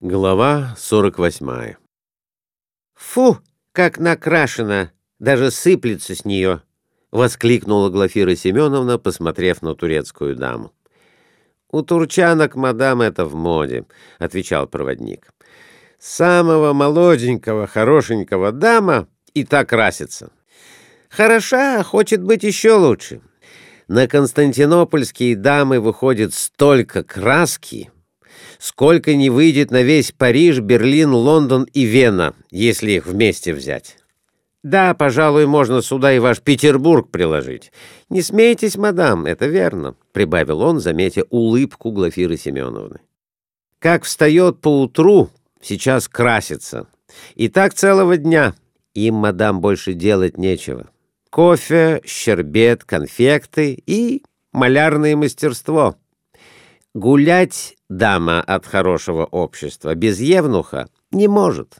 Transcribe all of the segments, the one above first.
Глава 48 «Фу, как накрашена! Даже сыплется с нее!» — воскликнула Глафира Семеновна, посмотрев на турецкую даму. «У турчанок, мадам, это в моде», — отвечал проводник. «Самого молоденького, хорошенького дама и так красится. Хороша, хочет быть еще лучше. На константинопольские дамы выходит столько краски» сколько не выйдет на весь Париж, Берлин, Лондон и Вена, если их вместе взять. Да, пожалуй, можно сюда и ваш Петербург приложить. Не смейтесь, мадам, это верно, — прибавил он, заметя улыбку Глафиры Семеновны. Как встает поутру, сейчас красится. И так целого дня. Им, мадам, больше делать нечего. Кофе, щербет, конфекты и малярное мастерство. Гулять дама от хорошего общества без евнуха не может.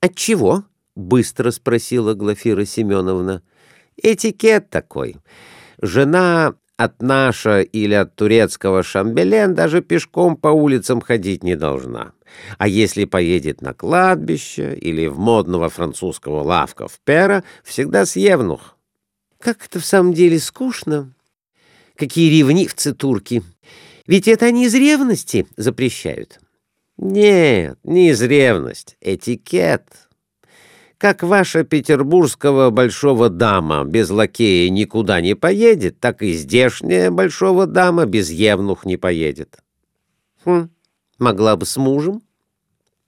От чего? быстро спросила Глафира Семеновна. Этикет такой. Жена от наша или от турецкого шамбелен даже пешком по улицам ходить не должна. А если поедет на кладбище или в модного французского лавка в пера, всегда с евнух. Как это в самом деле скучно. Какие ревнивцы турки. Ведь это они из ревности запрещают. Нет, не из ревности. Этикет. Как ваша петербургского большого дама без лакея никуда не поедет, так и здешняя большого дама без евнух не поедет. Хм, могла бы с мужем?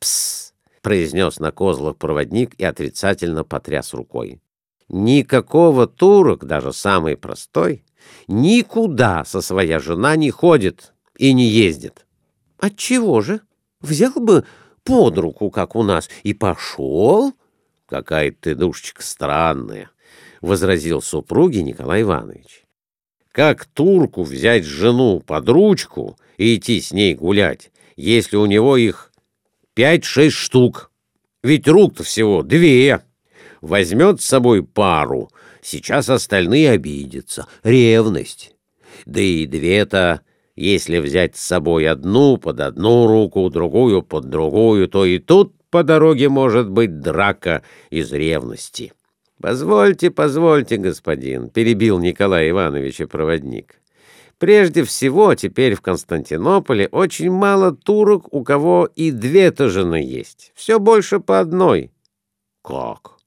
Пс, произнес на козлах проводник и отрицательно потряс рукой. Никакого турок, даже самый простой, никуда со своя жена не ходит и не ездит. Отчего же? Взял бы под руку, как у нас, и пошел? Какая ты душечка странная, — возразил супруги Николай Иванович. Как турку взять жену под ручку и идти с ней гулять, если у него их пять-шесть штук? Ведь рук-то всего две. Возьмет с собой пару, сейчас остальные обидятся. Ревность. Да и две-то если взять с собой одну под одну руку, другую под другую, то и тут по дороге может быть драка из ревности. «Позвольте, позвольте, господин», — перебил Николай Иванович и проводник. «Прежде всего, теперь в Константинополе очень мало турок, у кого и две-то жены есть. Все больше по одной». «Как?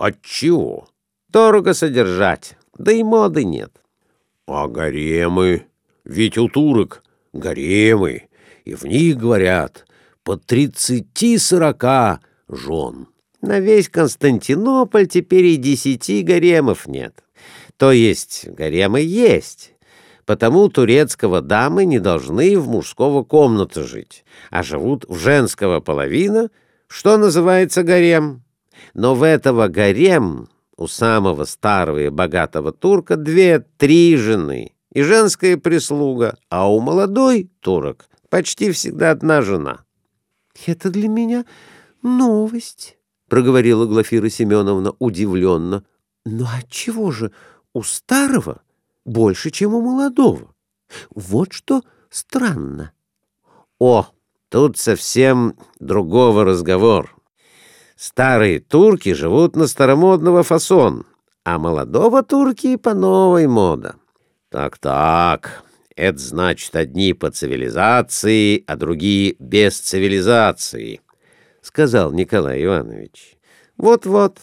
Отчего?» «Дорого содержать, да и моды нет». «А гаремы?» Ведь у турок гаремы, и в них, говорят, по тридцати-сорока жен. На весь Константинополь теперь и десяти гаремов нет. То есть гаремы есть, потому турецкого дамы не должны в мужского комнаты жить, а живут в женского половина, что называется гарем. Но в этого гарем у самого старого и богатого турка две-три жены — и женская прислуга, а у молодой турок почти всегда одна жена. — Это для меня новость, — проговорила Глафира Семеновна удивленно. — Но отчего же у старого больше, чем у молодого? Вот что странно. — О, тут совсем другого разговор. Старые турки живут на старомодного фасон, а молодого турки по новой мода. Так-так, это значит одни по цивилизации, а другие без цивилизации, сказал Николай Иванович. Вот-вот,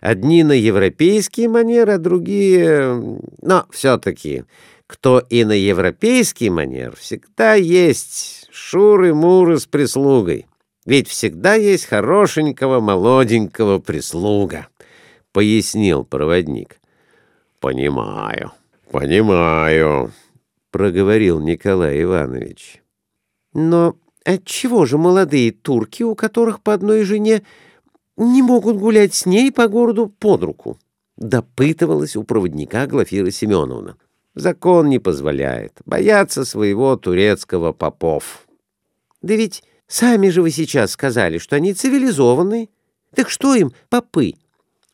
одни на европейские манеры, а другие... Но все-таки, кто и на европейский манер, всегда есть шуры-муры с прислугой. Ведь всегда есть хорошенького молоденького прислуга, — пояснил проводник. — Понимаю, «Понимаю», — проговорил Николай Иванович. «Но отчего же молодые турки, у которых по одной жене, не могут гулять с ней по городу под руку?» — допытывалась у проводника Глафира Семеновна. «Закон не позволяет. Бояться своего турецкого попов». «Да ведь сами же вы сейчас сказали, что они цивилизованные. Так что им попы?»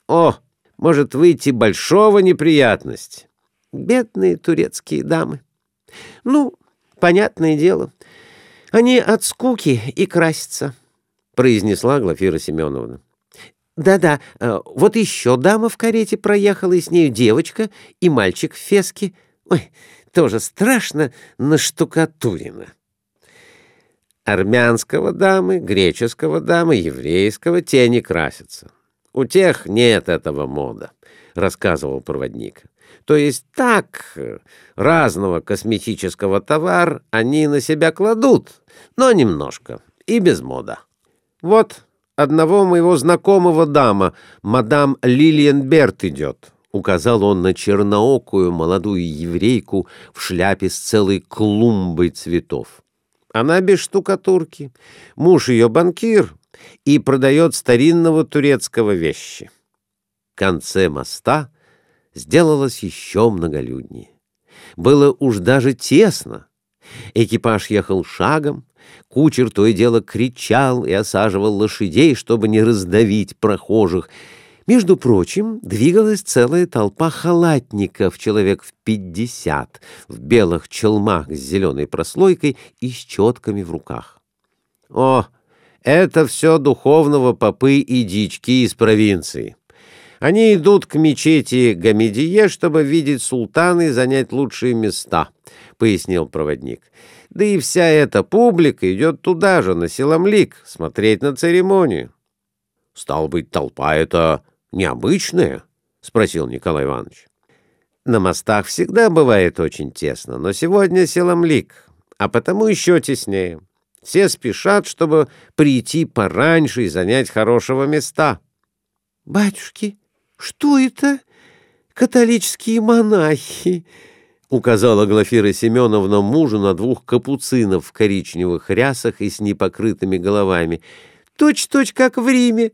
«О, может выйти большого неприятность». Бедные турецкие дамы. Ну, понятное дело, они от скуки и красятся. произнесла Глафира Семеновна. «Да-да, э, вот еще дама в карете проехала, и с нею девочка и мальчик в феске. Ой, тоже страшно наштукатурено». Армянского дамы, греческого дамы, еврейского те не красятся. У тех нет этого мода, рассказывал проводник. То есть так, разного косметического товар они на себя кладут, но немножко и без мода. Вот одного моего знакомого дама, мадам Лилиенберт идет, указал он на черноокую молодую еврейку в шляпе с целой клумбой цветов. Она без штукатурки. Муж ее банкир и продает старинного турецкого вещи. В конце моста сделалось еще многолюднее. Было уж даже тесно. Экипаж ехал шагом, кучер то и дело кричал и осаживал лошадей, чтобы не раздавить прохожих, между прочим, двигалась целая толпа халатников, человек в пятьдесят, в белых челмах с зеленой прослойкой и с четками в руках. О, это все духовного попы и дички из провинции. Они идут к мечети Гамедие, чтобы видеть султана и занять лучшие места, — пояснил проводник. Да и вся эта публика идет туда же, на Селамлик, смотреть на церемонию. — Стал быть, толпа это необычное? — спросил Николай Иванович. На мостах всегда бывает очень тесно, но сегодня селамлик, а потому еще теснее. Все спешат, чтобы прийти пораньше и занять хорошего места. — Батюшки, что это? Католические монахи! — указала Глафира Семеновна мужу на двух капуцинов в коричневых рясах и с непокрытыми головами. Точь-точь, как в Риме.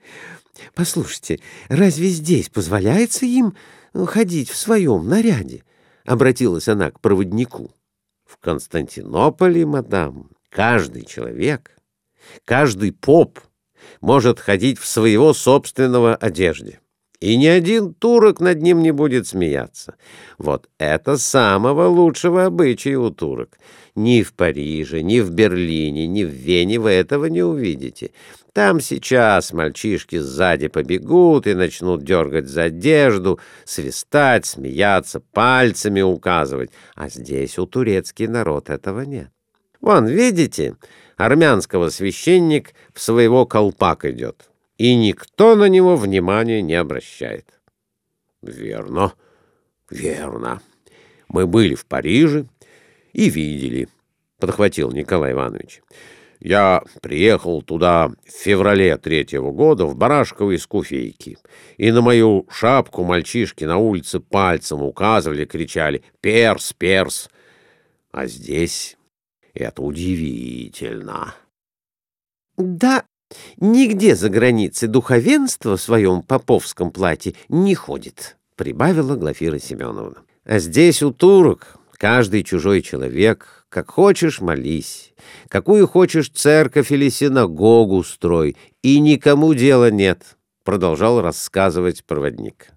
Послушайте, разве здесь позволяется им ходить в своем наряде? Обратилась она к проводнику. В Константинополе, мадам, каждый человек, каждый поп может ходить в своего собственного одежде. И ни один турок над ним не будет смеяться. Вот это самого лучшего обычая у турок. Ни в Париже, ни в Берлине, ни в Вене вы этого не увидите. Там сейчас мальчишки сзади побегут и начнут дергать за одежду, свистать, смеяться, пальцами указывать. А здесь у турецкий народ этого нет. Вон, видите, армянского священник в своего колпак идет и никто на него внимания не обращает. Верно, верно. Мы были в Париже и видели, подхватил Николай Иванович. Я приехал туда в феврале третьего года в барашковой скуфейке, и на мою шапку мальчишки на улице пальцем указывали, кричали «Перс, перс!» А здесь это удивительно. — Да, Нигде за границей духовенство в своем поповском платье не ходит, — прибавила Глафира Семеновна. А здесь у турок каждый чужой человек, как хочешь молись, какую хочешь церковь или синагогу строй, и никому дела нет, — продолжал рассказывать проводник.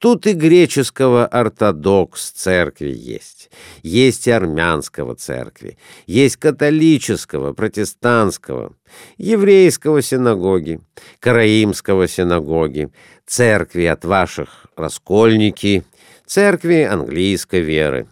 Тут и греческого ортодокс церкви есть, есть и армянского церкви, есть католического, протестантского, еврейского синагоги, караимского синагоги, церкви от ваших раскольники, церкви английской веры.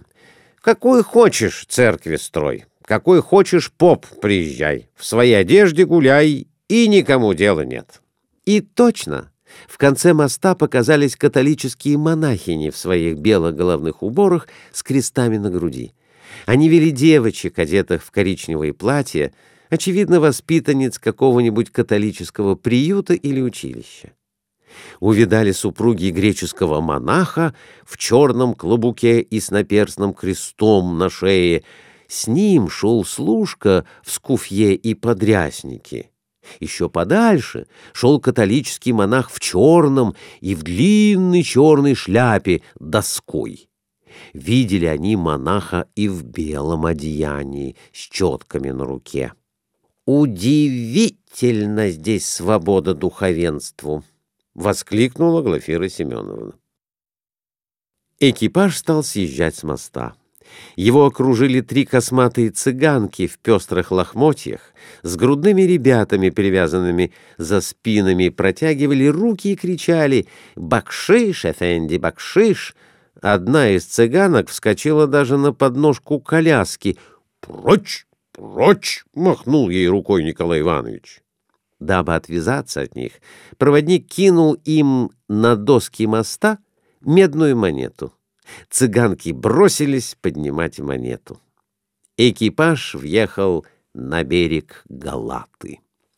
Какой хочешь церкви строй, какой хочешь поп приезжай, в своей одежде гуляй, и никому дела нет. И точно в конце моста показались католические монахини в своих белых головных уборах с крестами на груди. Они вели девочек, одетых в коричневые платья, очевидно, воспитанниц какого-нибудь католического приюта или училища. Увидали супруги греческого монаха в черном клобуке и с наперстным крестом на шее. С ним шел служка в скуфье и подряснике. Еще подальше шел католический монах в черном и в длинной черной шляпе доской. Видели они монаха и в белом одеянии с четками на руке. «Удивительно здесь свобода духовенству!» — воскликнула Глафира Семеновна. Экипаж стал съезжать с моста. Его окружили три косматые цыганки в пестрых лохмотьях, с грудными ребятами, перевязанными за спинами, протягивали руки и кричали «Бакшиш, Эфенди, бакшиш!». Одна из цыганок вскочила даже на подножку коляски. «Прочь, прочь!» — махнул ей рукой Николай Иванович. Дабы отвязаться от них, проводник кинул им на доски моста медную монету. Цыганки бросились поднимать монету. Экипаж въехал на берег Галаты.